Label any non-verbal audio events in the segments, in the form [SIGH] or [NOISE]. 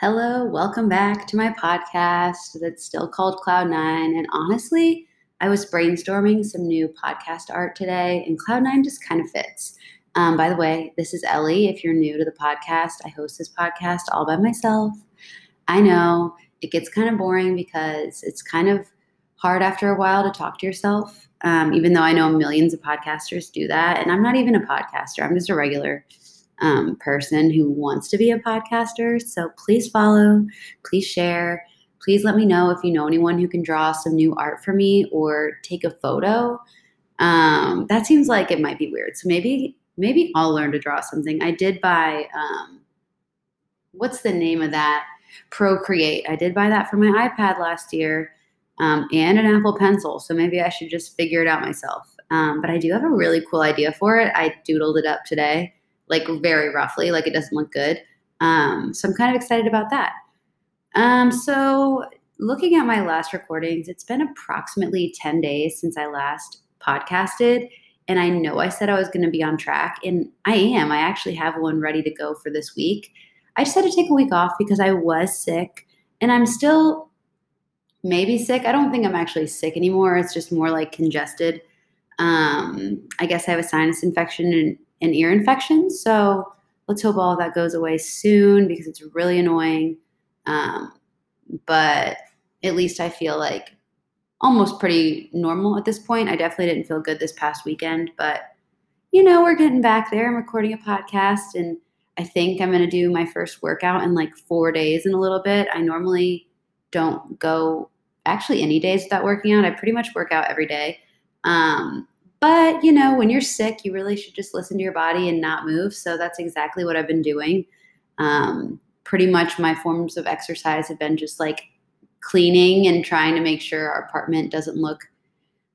Hello, welcome back to my podcast that's still called Cloud9. And honestly, I was brainstorming some new podcast art today, and Cloud9 just kind of fits. Um, by the way, this is Ellie. If you're new to the podcast, I host this podcast all by myself. I know it gets kind of boring because it's kind of hard after a while to talk to yourself, um, even though I know millions of podcasters do that. And I'm not even a podcaster, I'm just a regular um, person who wants to be a podcaster. So please follow, please share. Please let me know if you know anyone who can draw some new art for me or take a photo. Um, that seems like it might be weird. So maybe maybe I'll learn to draw something. I did buy um, what's the name of that? Procreate. I did buy that for my iPad last year um, and an Apple Pencil. So maybe I should just figure it out myself. Um, but I do have a really cool idea for it. I doodled it up today like very roughly, like it doesn't look good. Um, so I'm kind of excited about that. Um, so looking at my last recordings, it's been approximately 10 days since I last podcasted. And I know I said I was going to be on track, and I am. I actually have one ready to go for this week. I just had to take a week off because I was sick, and I'm still maybe sick. I don't think I'm actually sick anymore. It's just more like congested. Um, I guess I have a sinus infection and an ear infection. So let's hope all of that goes away soon because it's really annoying. Um, but at least I feel like almost pretty normal at this point. I definitely didn't feel good this past weekend, but you know, we're getting back there. I'm recording a podcast and I think I'm going to do my first workout in like four days in a little bit. I normally don't go actually any days without working out. I pretty much work out every day. Um, but, you know, when you're sick, you really should just listen to your body and not move. So that's exactly what I've been doing. Um, pretty much my forms of exercise have been just like cleaning and trying to make sure our apartment doesn't look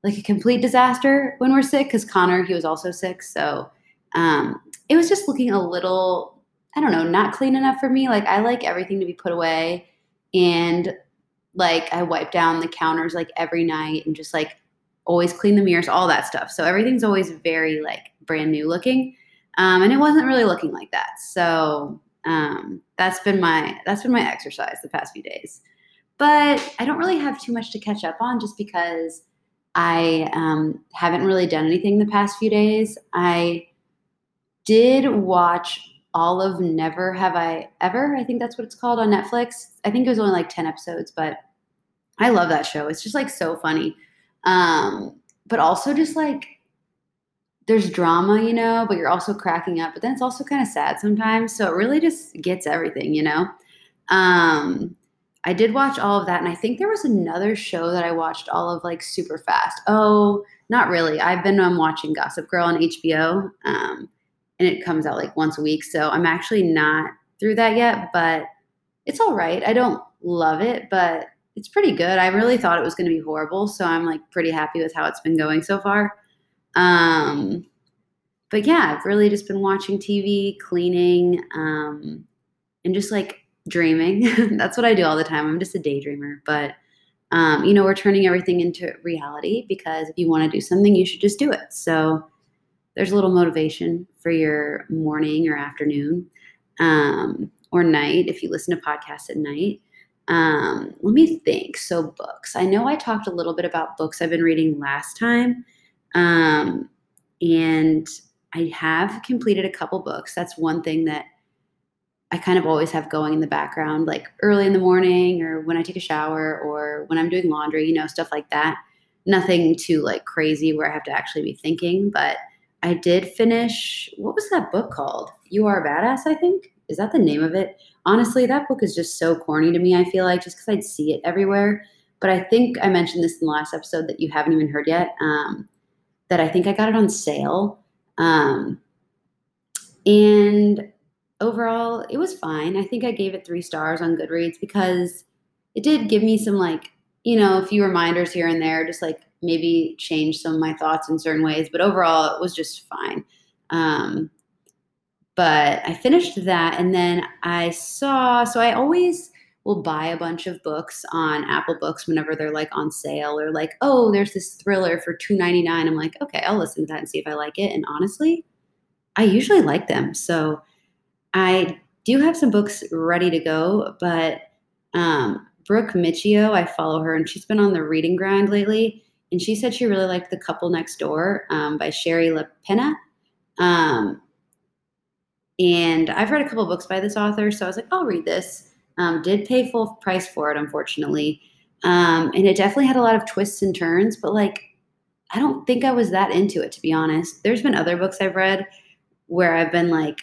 like a complete disaster when we're sick because Connor, he was also sick. So um, it was just looking a little, I don't know, not clean enough for me. Like I like everything to be put away. And like I wipe down the counters like every night and just like always clean the mirrors, all that stuff. So everything's always very like brand new looking. Um, and it wasn't really looking like that. So um, that's been my that's been my exercise the past few days. But I don't really have too much to catch up on just because I um, haven't really done anything the past few days. I did watch all of Never Have I Ever. I think that's what it's called on Netflix. I think it was only like 10 episodes, but I love that show. It's just like so funny. Um, but also just like there's drama, you know, but you're also cracking up. But then it's also kind of sad sometimes. So it really just gets everything, you know. Um, I did watch all of that, and I think there was another show that I watched all of like super fast. Oh, not really. I've been um, watching Gossip Girl on HBO, um, and it comes out like once a week. So I'm actually not through that yet, but it's all right. I don't love it, but it's pretty good. I really thought it was going to be horrible, so I'm like pretty happy with how it's been going so far. Um, but yeah, I've really just been watching TV, cleaning, um, and just like dreaming. [LAUGHS] That's what I do all the time. I'm just a daydreamer, but um, you know, we're turning everything into reality because if you want to do something, you should just do it. So there's a little motivation for your morning or afternoon um, or night if you listen to podcasts at night. Um, let me think. So, books. I know I talked a little bit about books I've been reading last time. Um, and I have completed a couple books. That's one thing that I kind of always have going in the background, like early in the morning or when I take a shower or when I'm doing laundry, you know, stuff like that. Nothing too like crazy where I have to actually be thinking, but I did finish what was that book called? You Are a Badass, I think. Is that the name of it? honestly, that book is just so corny to me. I feel like just because I'd see it everywhere. But I think I mentioned this in the last episode that you haven't even heard yet. Um, that I think I got it on sale. Um, and overall, it was fine. I think I gave it three stars on Goodreads because it did give me some, like, you know, a few reminders here and there, just like maybe change some of my thoughts in certain ways. But overall, it was just fine. Um, but I finished that and then I saw, so I always will buy a bunch of books on Apple Books whenever they're like on sale or like, oh, there's this thriller for $2.99. I'm like, okay, I'll listen to that and see if I like it. And honestly, I usually like them. So I do have some books ready to go, but um, Brooke Miccio, I follow her, and she's been on the reading grind lately. And she said she really liked The Couple Next Door um, by Shari Lapena. Um, and I've read a couple books by this author, so I was like, I'll read this. Um, did pay full price for it, unfortunately. Um, and it definitely had a lot of twists and turns, but like, I don't think I was that into it, to be honest. There's been other books I've read where I've been like,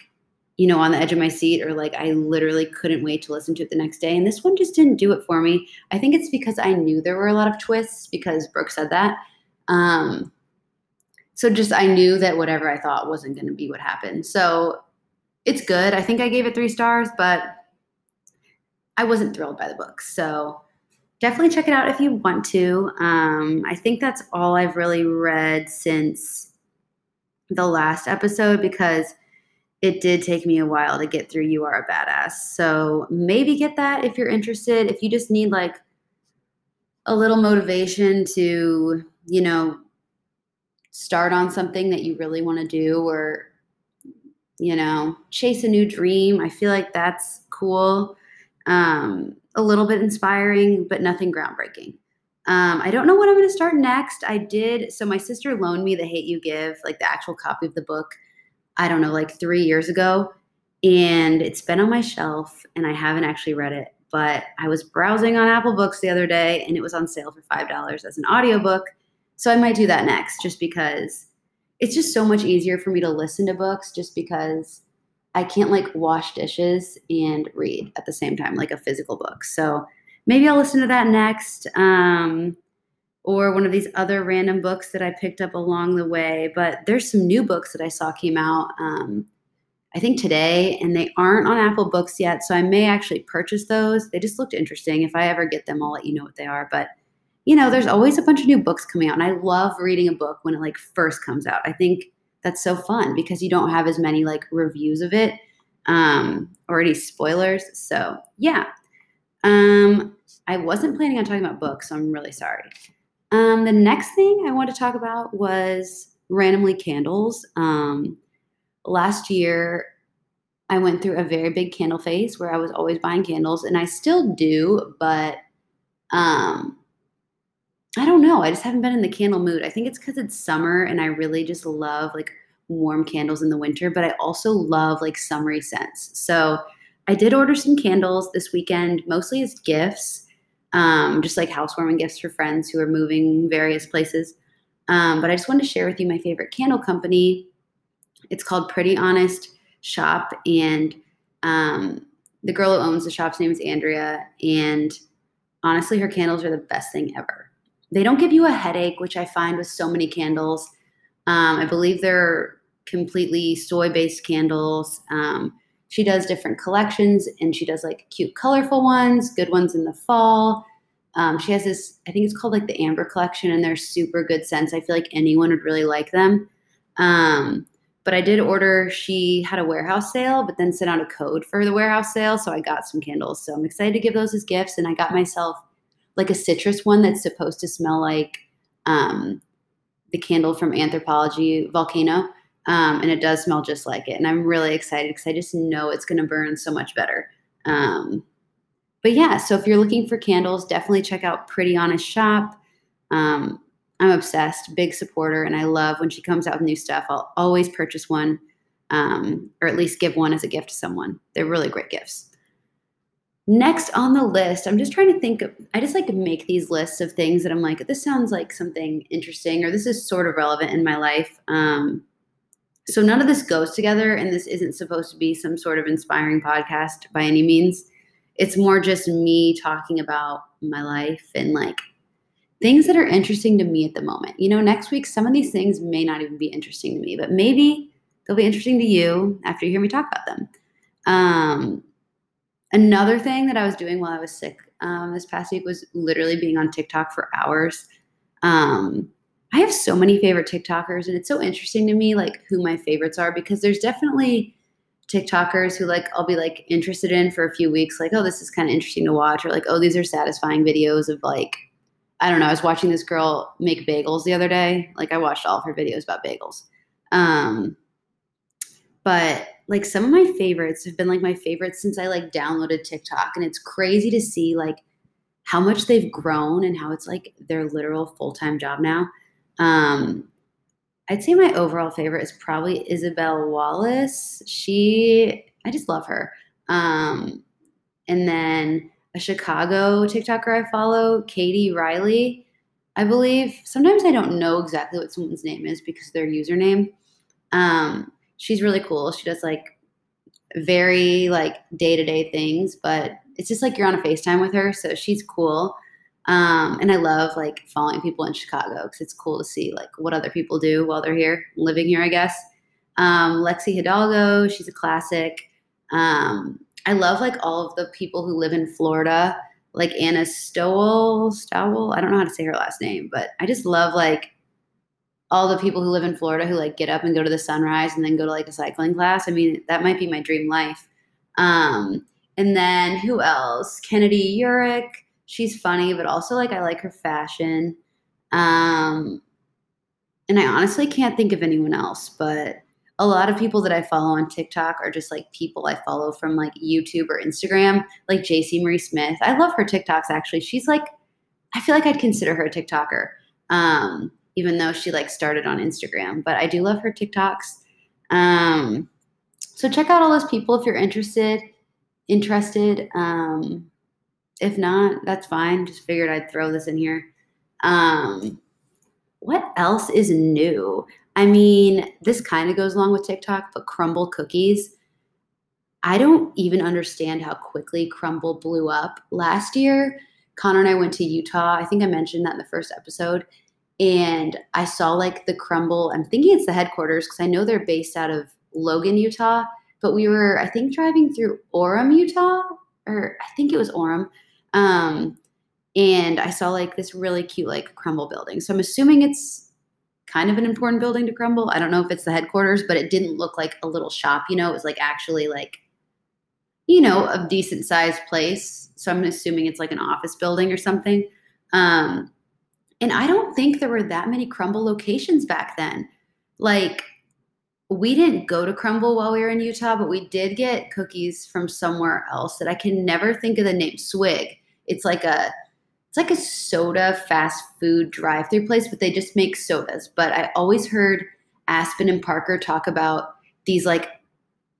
you know, on the edge of my seat, or like I literally couldn't wait to listen to it the next day. And this one just didn't do it for me. I think it's because I knew there were a lot of twists because Brooke said that. Um, so just I knew that whatever I thought wasn't going to be what happened. So it's good. I think I gave it three stars, but I wasn't thrilled by the book. So definitely check it out if you want to. Um, I think that's all I've really read since the last episode because it did take me a while to get through You Are a Badass. So maybe get that if you're interested. If you just need like a little motivation to, you know, start on something that you really want to do or, you know, chase a new dream, I feel like that's cool. Um, a little bit inspiring, but nothing groundbreaking. Um, I don't know what I'm going to start next. I did, so my sister loaned me The Hate You Give, like the actual copy of the book I don't know, like three years ago. And it's been on my shelf and I haven't actually read it. But I was browsing on Apple Books the other day and it was on sale for $5 as an audiobook. So I might do that next just because it's just so much easier for me to listen to books just because I can't like wash dishes and read at the same time, like a physical book. So maybe I'll listen to that next. Um, or one of these other random books that I picked up along the way. But there's some new books that I saw came out, um, I think today, and they aren't on Apple Books yet. So I may actually purchase those. They just looked interesting. If I ever get them, I'll let you know what they are. But you know, there's always a bunch of new books coming out, and I love reading a book when it like first comes out. I think that's so fun because you don't have as many like reviews of it um, or any spoilers. So yeah. Um, I wasn't planning on talking about books, so I'm really sorry. Um, the next thing I want to talk about was randomly candles. Um, last year, I went through a very big candle phase where I was always buying candles, and I still do, but um, I don't know. I just haven't been in the candle mood. I think it's because it's summer, and I really just love like warm candles in the winter, but I also love like summery scents. So I did order some candles this weekend, mostly as gifts um, just like housewarming gifts for friends who are moving various places. Um, but I just wanted to share with you my favorite candle company. It's called Pretty Honest Shop, and um, the girl who owns the shop's name is Andrea. And honestly, her candles are the best thing ever. They don't give you a headache, which I find with so many candles. Um, I believe they're completely soy based candles. Um, she does different collections and she does like cute, colorful ones, good ones in the fall. Um, she has this, I think it's called like the Amber collection, and they're super good scents. I feel like anyone would really like them. Um, but I did order, she had a warehouse sale, but then sent out a code for the warehouse sale. So I got some candles. So I'm excited to give those as gifts. And I got myself like a citrus one that's supposed to smell like um, the candle from Anthropologie Volcano. Um, and it does smell just like it. And I'm really excited because I just know it's going to burn so much better. Um, but yeah, so if you're looking for candles, definitely check out Pretty Honest Shop. Um, I'm obsessed, big supporter, and I love when she comes out with new stuff. I'll always purchase one um, or at least give one as a gift to someone. They're really great gifts. Next on the list, I'm just trying to think I just like make these lists of things that I'm like, this sounds like something interesting or this is sort of relevant in my life. Um, so none of this goes together, and this isn't supposed to be some sort of inspiring podcast by any means. It's more just me talking about my life and like things that are interesting to me at the moment. You know, next week, some of these things may not even be interesting to me, but maybe they'll be interesting to you after you hear me talk about them. Um, another thing that I was doing while I was sick um, this past week was literally being on TikTok for hours. Um, I have so many favorite TikTokers, and it's so interesting to me, like who my favorites are, because there's definitely TikTokers who like I'll be like interested in for a few weeks, like, oh, this is kind of interesting to watch, or like, oh, these are satisfying videos of like, I don't know. I was watching this girl make bagels the other day. Like I watched all of her videos about bagels. Um, but like some of my favorites have been like my favorites since I like downloaded TikTok. And it's crazy to see like how much they've grown and how it's like their literal full-time job now. Um, I'd say my overall favorite is probably Isabel Wallace. She, I just love her. Um, and then a Chicago TikToker I follow, Katie Riley, I believe. Sometimes I don't know exactly what someone's name is because their username. Um, she's really cool. She does like very like day to day things, but it's just like you're on a FaceTime with her, so she's cool. Um, and I love like following people in Chicago because it's cool to see like what other people do while they're here, living here, I guess. Um, Lexi Hidalgo, she's a classic. Um, I love like all of the people who live in Florida, like Anna Stowell, Stowell. I don't know how to say her last name, but I just love like all the people who live in Florida who like get up and go to the sunrise and then go to like a cycling class. I mean, that might be my dream life. Um, and then who else? Kennedy Urick. She's funny, but also like I like her fashion. Um, and I honestly can't think of anyone else, but a lot of people that I follow on TikTok are just like people I follow from like YouTube or Instagram, like JC Marie Smith. I love her TikToks actually. She's like, I feel like I'd consider her a TikToker, um, even though she like started on Instagram. But I do love her TikToks. Um, so check out all those people if you're interested. Interested. Um, if not, that's fine. Just figured I'd throw this in here. Um, what else is new? I mean, this kind of goes along with TikTok, but Crumbl cookies. I don't even understand how quickly Crumbl blew up. Last year, Connor and I went to Utah. I think I mentioned that in the first episode. And I saw like the Crumbl. I'm thinking it's the headquarters because I know they're based out of Logan, Utah. But we were, I think, driving through Orem, Utah, or I think it was Orem. Um, and I saw like this really cute like Crumbl building. So I'm assuming it's kind of an important building to Crumbl. I don't know if it's the headquarters, but it didn't look like a little shop, you know, it was like actually like, you know, a decent sized place. So I'm assuming it's like an office building or something. Um, and I don't think there were that many Crumbl locations back then. Like, we didn't go to Crumbl while we were in Utah, but we did get cookies from somewhere else that I can never think of the name. Swig. It's like a it's like a soda fast food drive through place, but they just make sodas. But I always heard Aspen and Parker talk about these like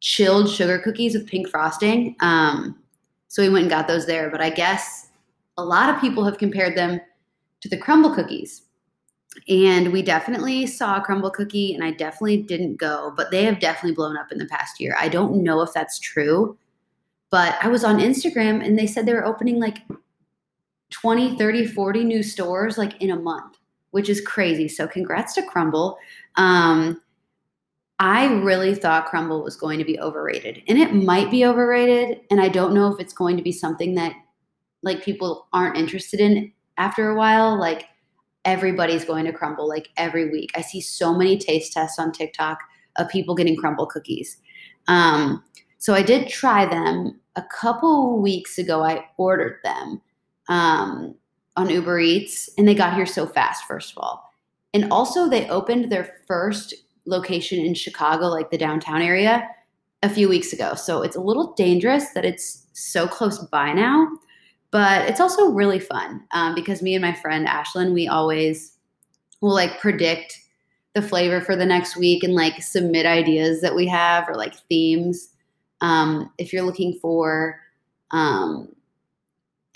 chilled sugar cookies with pink frosting. Um, so we went and got those there. But I guess a lot of people have compared them to the Crumbl cookies. And we definitely saw a Crumbl cookie, and I definitely didn't go, but they have definitely blown up in the past year. I don't know if that's true, but I was on Instagram and they said they were opening like 20, 30, 40 new stores like in a month, which is crazy. So congrats to Crumbl. Um, I really thought Crumbl was going to be overrated, and it might be overrated. And I don't know if it's going to be something that like people aren't interested in after a while. Like everybody's going to Crumbl like every week. I see so many taste tests on TikTok of people getting Crumbl cookies. Um, so I did try them a couple weeks ago. I ordered them um, on Uber Eats, and they got here so fast, first of all. And also, they opened their first location in Chicago, like the downtown area, a few weeks ago. So it's a little dangerous that it's so close by now, but it's also really fun um, because me and my friend Ashlyn, we always will like predict the flavor for the next week and like submit ideas that we have or like themes. Um, if you're looking for um,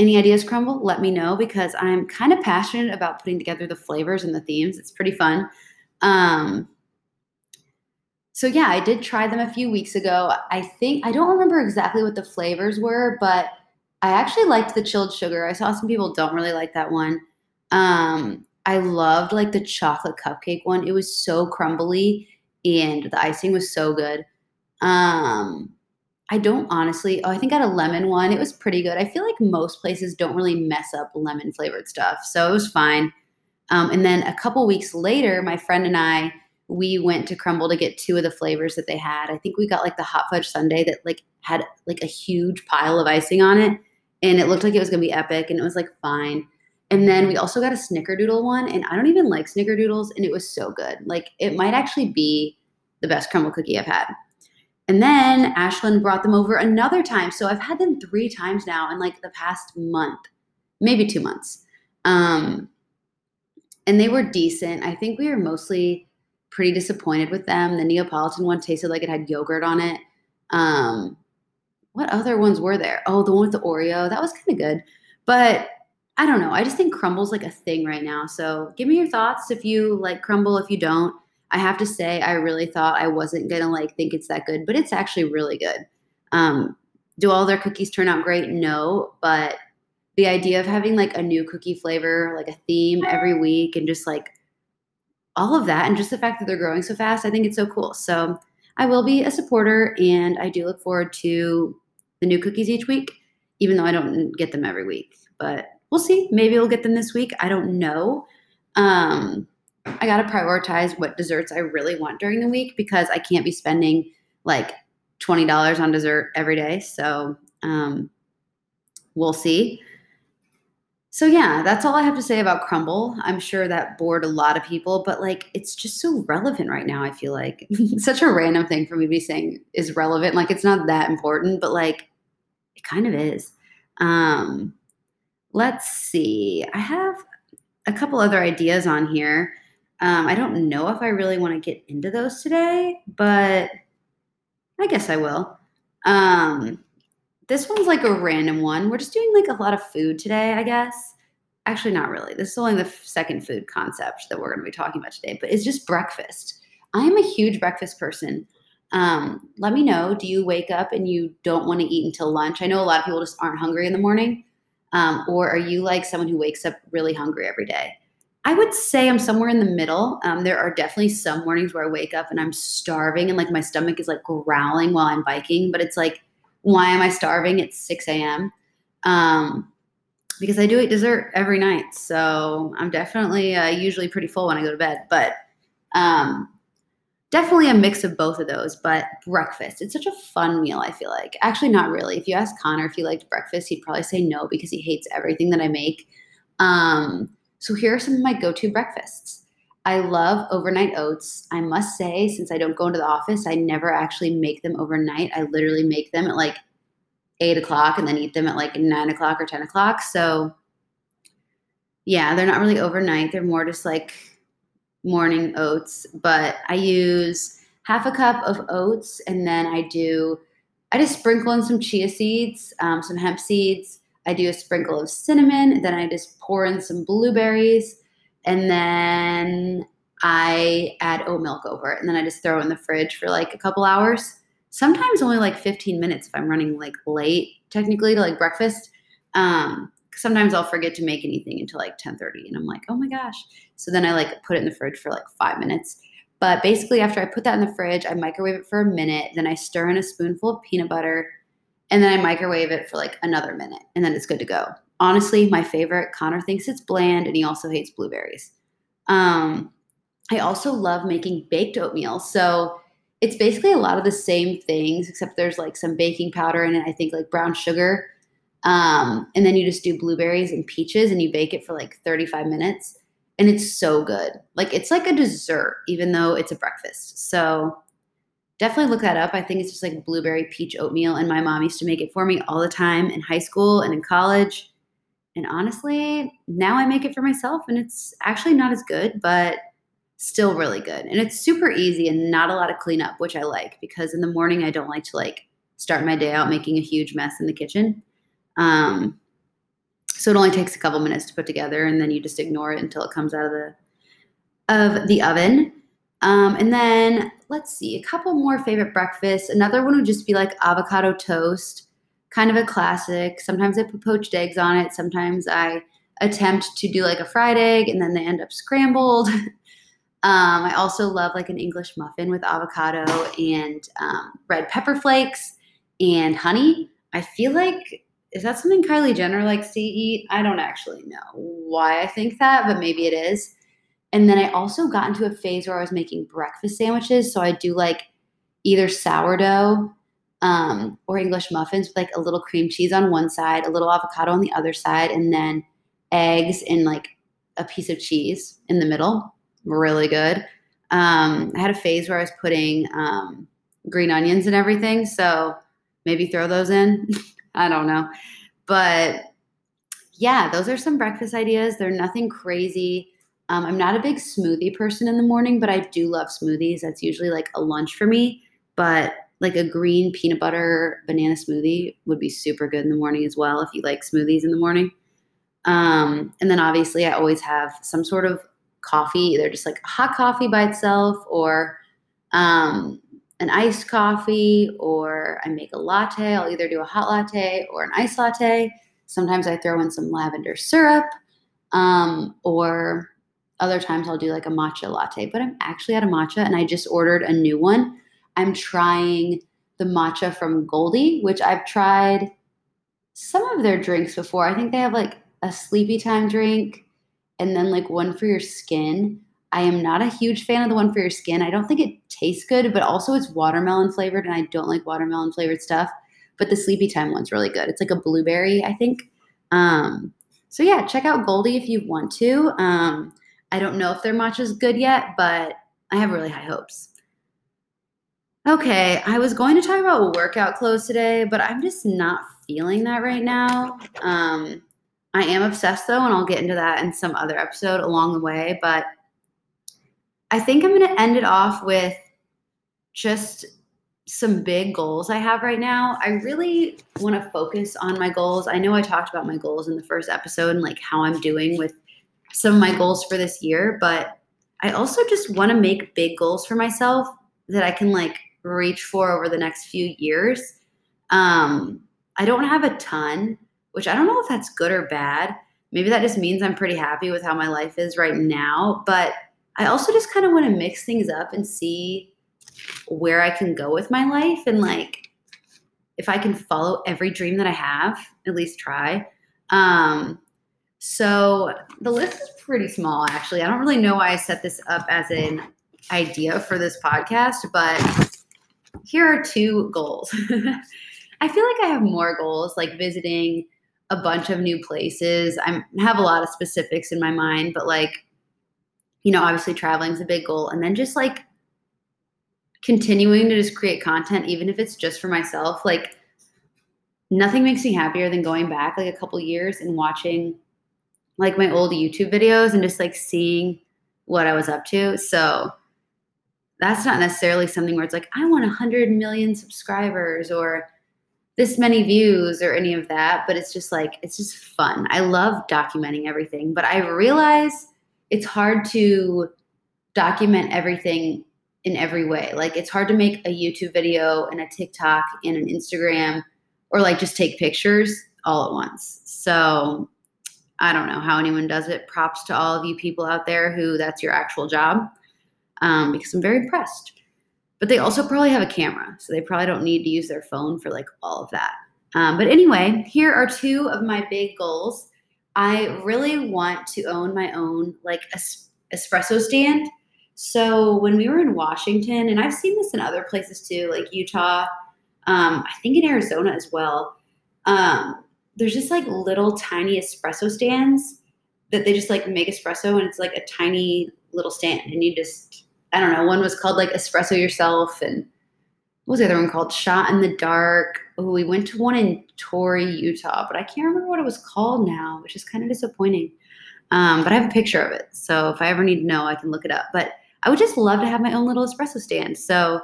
any ideas Crumbl, let me know because i'm kind of passionate about putting together the flavors and the themes it's pretty fun um, so yeah i did try them a few weeks ago i think i don't remember exactly what the flavors were but i actually liked the chilled sugar i saw some people don't really like that one um, i loved like the chocolate cupcake one it was so crumbly and the icing was so good um, I don't honestly. Oh, I think I had a lemon one. It was pretty good. I feel like most places don't really mess up lemon flavored stuff, so it was fine. Um, and then a couple weeks later, my friend and I we went to Crumbl to get two of the flavors that they had. I think we got like the hot fudge sundae that like had like a huge pile of icing on it, and it looked like it was gonna be epic, and it was like fine. And then we also got a snickerdoodle one, and I don't even like snickerdoodles, and it was so good. Like it might actually be the best Crumbl cookie I've had. And then Ashlyn brought them over another time. So I've had them three times now in like the past month, maybe two months. Um, and they were decent. I think we were mostly pretty disappointed with them. The Neapolitan one tasted like it had yogurt on it. Um, what other ones were there? Oh, the one with the Oreo. That was kind of good. But I don't know. I just think Crumbl's like a thing right now. So give me your thoughts if you like Crumbl, if you don't. I have to say, I really thought I wasn't gonna like think it's that good, but it's actually really good. Um, do all their cookies turn out great? No, but the idea of having like a new cookie flavor, like a theme every week, and just like all of that, and just the fact that they're growing so fast, I think it's so cool. So I will be a supporter, and I do look forward to the new cookies each week, even though I don't get them every week. But we'll see. Maybe we'll get them this week. I don't know. Um, I got to prioritize what desserts I really want during the week because I can't be spending like $20 on dessert every day. So um, we'll see. So yeah, that's all I have to say about Crumbl. I'm sure that bored a lot of people, but like it's just so relevant right now, I feel like. [LAUGHS] Such a random thing for me to be saying is relevant. Like it's not that important, but like it kind of is. Um let's see. I have a couple other ideas on here. Um, I don't know if I really want to get into those today, but I guess I will. Um, this one's like a random one. We're just doing like a lot of food today, I guess. Actually, not really. This is only the second food concept that we're going to be talking about today, but it's just breakfast. I am a huge breakfast person. Um, let me know. Do you wake up and you don't want to eat until lunch? I know a lot of people just aren't hungry in the morning. Um, or are you like someone who wakes up really hungry every day? I would say I'm somewhere in the middle. Um, there are definitely some mornings where I wake up and I'm starving and like my stomach is like growling while I'm biking, but it's like, why am I starving at 6 a.m.? Um, because I do eat dessert every night. So I'm definitely uh, usually pretty full when I go to bed. But um, definitely a mix of both of those, but breakfast. It's such a fun meal, I feel like. Actually, not really. If you ask Connor if he liked breakfast, he'd probably say no because he hates everything that I make. Um, so here are some of my go to breakfasts. I love overnight oats. I must say, since I don't go into the office, I never actually make them overnight. I literally make them at like eight o'clock and then eat them at like nine o'clock or 10 o'clock. So, yeah, they're not really overnight. They're more just like morning oats, but I use half a cup of oats and then I do, I just sprinkle in some chia seeds, um, some hemp seeds. I do a sprinkle of cinnamon. Then I just pour in some blueberries and then I add oat milk over it. And then I just throw in the fridge for like a couple hours. Sometimes only like 15 minutes if I'm running like late, technically, to like breakfast. Um, sometimes I'll forget to make anything until like 10:30 and I'm like, "Oh my gosh." So then I like put it in the fridge for like 5 minutes. But basically after I put that in the fridge, I microwave it for a minute, then I stir in a spoonful of peanut butter, and then I microwave it for like another minute, and then it's good to go. Honestly, my favorite, Connor thinks it's bland and he also hates blueberries. Um, I also love making baked oatmeal. So it's basically a lot of the same things, except there's like some baking powder in it. I think like brown sugar um, and then you just do blueberries and peaches and you bake it for like 35 minutes. And it's so good. Like it's like a dessert, even though it's a breakfast. So definitely look that up. I think it's just like blueberry peach oatmeal. And my mom used to make it for me all the time in high school and in college. And honestly, now I make it for myself and it's actually not as good, but still really good. And it's super easy and not a lot of cleanup, which I like because in the morning I don't like to like start my day out making a huge mess in the kitchen. Um, so it only takes a couple minutes to put together, and then you just ignore it until it comes out of the of the oven. Um, and then let's see, a couple more favorite breakfasts. Another one would just be like avocado toast, kind of a classic. Sometimes I put poached eggs on it. Sometimes I attempt to do like a fried egg, and then they end up scrambled. [LAUGHS] um, I also love like an English muffin with avocado and um, red pepper flakes and honey. I feel like is that something Kylie Jenner likes to eat? I don't actually know why I think that, but maybe it is. And then I also got into a phase where I was making breakfast sandwiches. So I do like either sourdough um, or English muffins with like a little cream cheese on one side, a little avocado on the other side, and then eggs and like a piece of cheese in the middle. Really good. Um, I had a phase where I was putting um, green onions and everything. So maybe throw those in. [LAUGHS] I don't know. But yeah, those are some breakfast ideas. They're nothing crazy. Um, I'm not a big smoothie person in the morning, but I do love smoothies. That's usually like a lunch for me. But like a green peanut butter banana smoothie would be super good in the morning as well if you like smoothies in the morning. Um, and then obviously, I always have some sort of coffee, either just like hot coffee by itself or um, an iced coffee, or I make a latte. I'll either do a hot latte or an iced latte. Sometimes I throw in some lavender syrup, um, or other times I'll do like a matcha latte. But I'm actually out of matcha and I just ordered a new one. I'm trying the matcha from Golde, which I've tried some of their drinks before. I think they have like a sleepy time drink and then like one for your skin. I am not a huge fan of the one for your skin. I don't think it tastes good, but also it's watermelon flavored and I don't like watermelon flavored stuff. But the sleepy time one's really good. It's like a blueberry, I think. Um, so yeah, check out Golde if you want to. Um, I don't know if their matcha is good yet, but I have really high hopes. Okay, I was going to talk about workout clothes today, but I'm just not feeling that right now. Um, I am obsessed though, and I'll get into that in some other episode along the way. But I think I'm going to end it off with just some big goals I have right now. I really want to focus on my goals. I know I talked about my goals in the first episode and like how I'm doing with some of my goals for this year, but I also just want to make big goals for myself that I can like reach for over the next few years. Um, I don't have a ton, which I don't know if that's good or bad. Maybe that just means I'm pretty happy with how my life is right now. But I also just kind of want to mix things up and see where I can go with my life and like if I can follow every dream that I have, at least try. Um, so the list is pretty small, actually. I don't really know why I set this up as an idea for this podcast, but here are two goals. [LAUGHS] I feel like I have more goals, like visiting a bunch of new places. I have a lot of specifics in my mind, but like, you know, obviously traveling is a big goal. And then just like continuing to just create content, even if it's just for myself. Like, nothing makes me happier than going back like a couple years and watching like my old YouTube videos and just like seeing what I was up to. So that's not necessarily something where it's like, I want 100 million subscribers or this many views or any of that. But it's just like, it's just fun. I love documenting everything. But I realize it's hard to document everything in every way. Like, it's hard to make a YouTube video and a TikTok and an Instagram or like just take pictures all at once. So I don't know how anyone does it. Props to all of you people out there who that's your actual job um, because I'm very impressed. But they also probably have a camera, so they probably don't need to use their phone for like all of that. Um, but anyway, here are two of my big goals. I really want to own my own like es- espresso stand. So when we were in Washington, and I've seen this in other places too, like Utah, um, I think in Arizona as well. Um, there's just like little tiny espresso stands that they just like make espresso and it's like a tiny little stand and you just I don't know, one was called like espresso yourself and what was the other one called? Shot in the dark. Oh, we went to one in Torrey, Utah, but I can't remember what it was called now, which is kind of disappointing. Um, but I have a picture of it. So if I ever need to know, I can look it up. But I would just love to have my own little espresso stand. So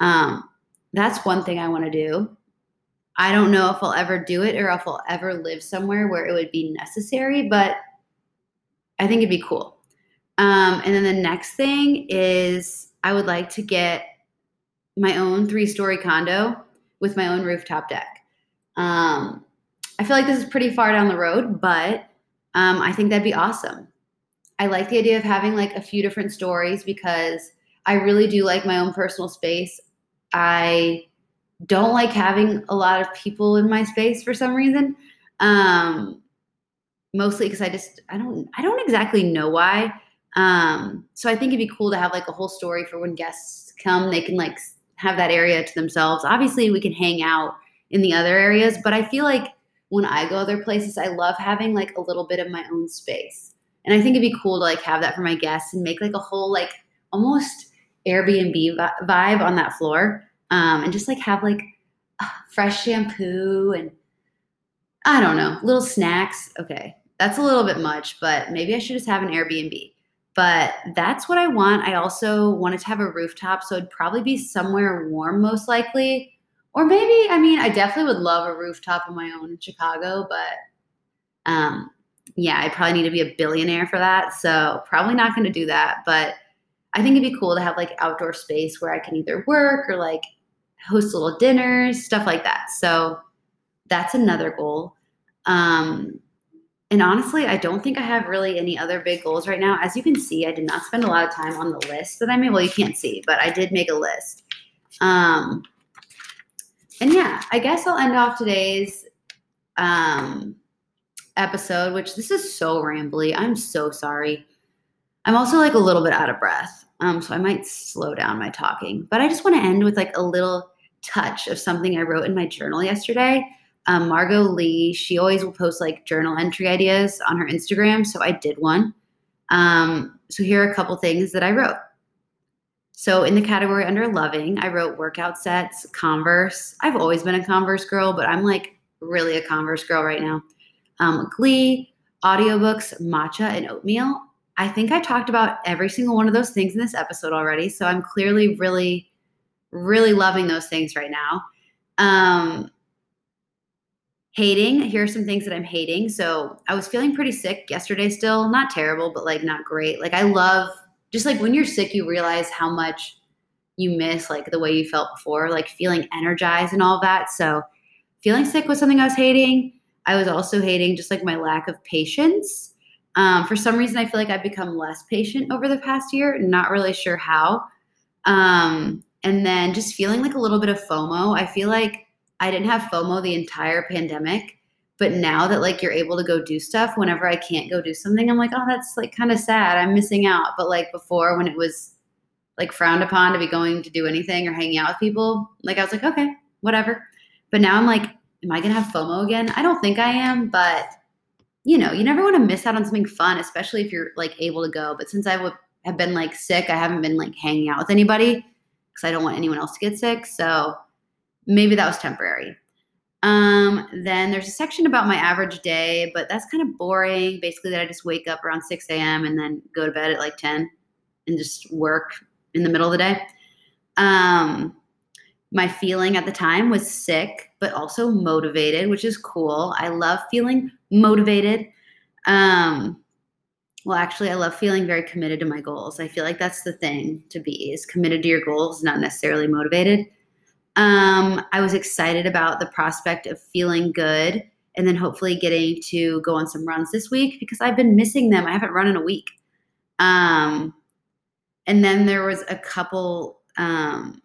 um, that's one thing I want to do. I don't know if I'll ever do it or if I'll ever live somewhere where it would be necessary, but I think it'd be cool. Um, and then the next thing is I would like to get my own three story condo with my own rooftop deck. Um, I feel like this is pretty far down the road, but um, I think that'd be awesome. I like the idea of having like a few different stories because I really do like my own personal space. I don't like having a lot of people in my space for some reason. Um, mostly because I just I don't I don't exactly know why. Um, so I think it'd be cool to have like a whole story for when guests come, they can like have that area to themselves. Obviously, we can hang out in the other areas, but I feel like when I go other places, I love having like a little bit of my own space. And I think it'd be cool to like have that for my guests and make like a whole like almost Airbnb vibe on that floor. um, and just like have like fresh shampoo and I don't know, little snacks. Okay, that's a little bit much, but maybe I should just have an Airbnb. But that's what I want. I also wanted to have a rooftop, so it'd probably be somewhere warm, most likely. Or maybe, I mean, I definitely would love a rooftop of my own in Chicago, but um, yeah, I probably need to be a billionaire for that. So probably not going to do that. But I think it'd be cool to have like outdoor space where I can either work or like host little dinners, stuff like that. So that's another goal. Um, and honestly, I don't think I have really any other big goals right now. As you can see, I did not spend a lot of time on the list that I made. Well, you can't see, but I did make a list. Um, and yeah, I guess I'll end off today's um, episode, which this is so rambly. I'm so sorry. I'm also like a little bit out of breath. Um, so I might slow down my talking. But I just want to end with like a little touch of something I wrote in my journal yesterday. Um, Margot Lee, she always will post like journal entry ideas on her Instagram. So I did one. Um, so here are a couple things that I wrote. So in the category under loving, I wrote workout sets, Converse. I've always been a Converse girl, but I'm like really a Converse girl right now. Um, Glee, audiobooks, matcha, and oatmeal. I think I talked about every single one of those things in this episode already. So I'm clearly really really loving those things right now. Um, hating, here are some things that I'm hating. So I was feeling pretty sick yesterday still, not terrible, but like not great. Like I love just like when you're sick, you realize how much you miss like the way you felt before, like feeling energized and all that. So feeling sick was something I was hating. I was also hating just like my lack of patience. Um, for some reason, I feel like I've become less patient over the past year. Not really sure how. Um, and then just feeling like a little bit of FOMO. I feel like I didn't have FOMO the entire pandemic, but now that like you're able to go do stuff whenever I can't go do something, I'm like, oh, that's like kind of sad. I'm missing out. But like before, when it was like frowned upon to be going to do anything or hanging out with people, like I was like, okay, whatever. But now I'm like, am I gonna have FOMO again? I don't think I am, but you know, you never want to miss out on something fun, especially if you're like able to go. But since I have been like sick, I haven't been like hanging out with anybody because I don't want anyone else to get sick. So maybe that was temporary. Um, then there's a section about my average day, but that's kind of boring. Basically, that I just wake up around 6 a.m. and then go to bed at like 10 and just work in the middle of the day. Um, my feeling at the time was sick, but also motivated, which is cool. I love feeling motivated. Um, well, actually, I love feeling very committed to my goals. I feel like that's the thing to be is committed to your goals, not necessarily motivated. Um, I was excited about the prospect of feeling good and then hopefully getting to go on some runs this week because I've been missing them. I haven't run in a week. Um, and then there was a couple um,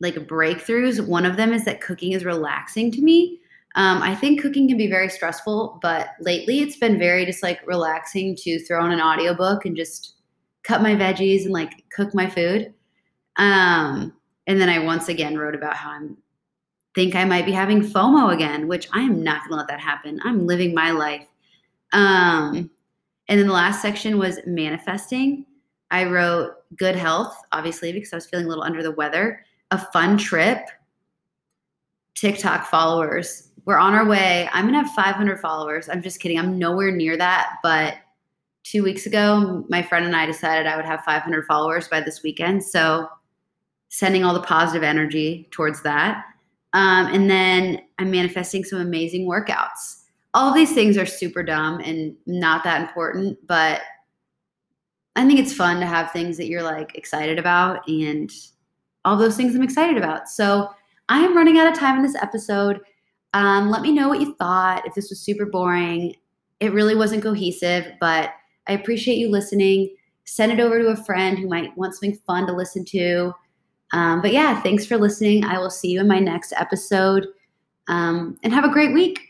like breakthroughs. One of them is that cooking is relaxing to me. Um, I think cooking can be very stressful, but lately it's been very just like relaxing to throw on an audiobook and just cut my veggies and like cook my food. Um, and then I once again wrote about how I'm think I might be having FOMO again, which I am not gonna let that happen. I'm living my life. Um, and then the last section was manifesting. I wrote good health, obviously, because I was feeling a little under the weather, a fun trip, TikTok followers, we're on our way. I'm gonna have 500 followers. I'm just kidding. I'm nowhere near that. But two weeks ago, my friend and I decided I would have 500 followers by this weekend. So sending all the positive energy towards that. Um, and then I'm manifesting some amazing workouts. All these things are super dumb and not that important, but I think it's fun to have things that you're like excited about and all those things I'm excited about. So I am running out of time in this episode. Um, let me know what you thought, if this was super boring. It really wasn't cohesive, but I appreciate you listening. Send it over to a friend who might want something fun to listen to. Um, but yeah, thanks for listening. I will see you in my next episode um, and have a great week.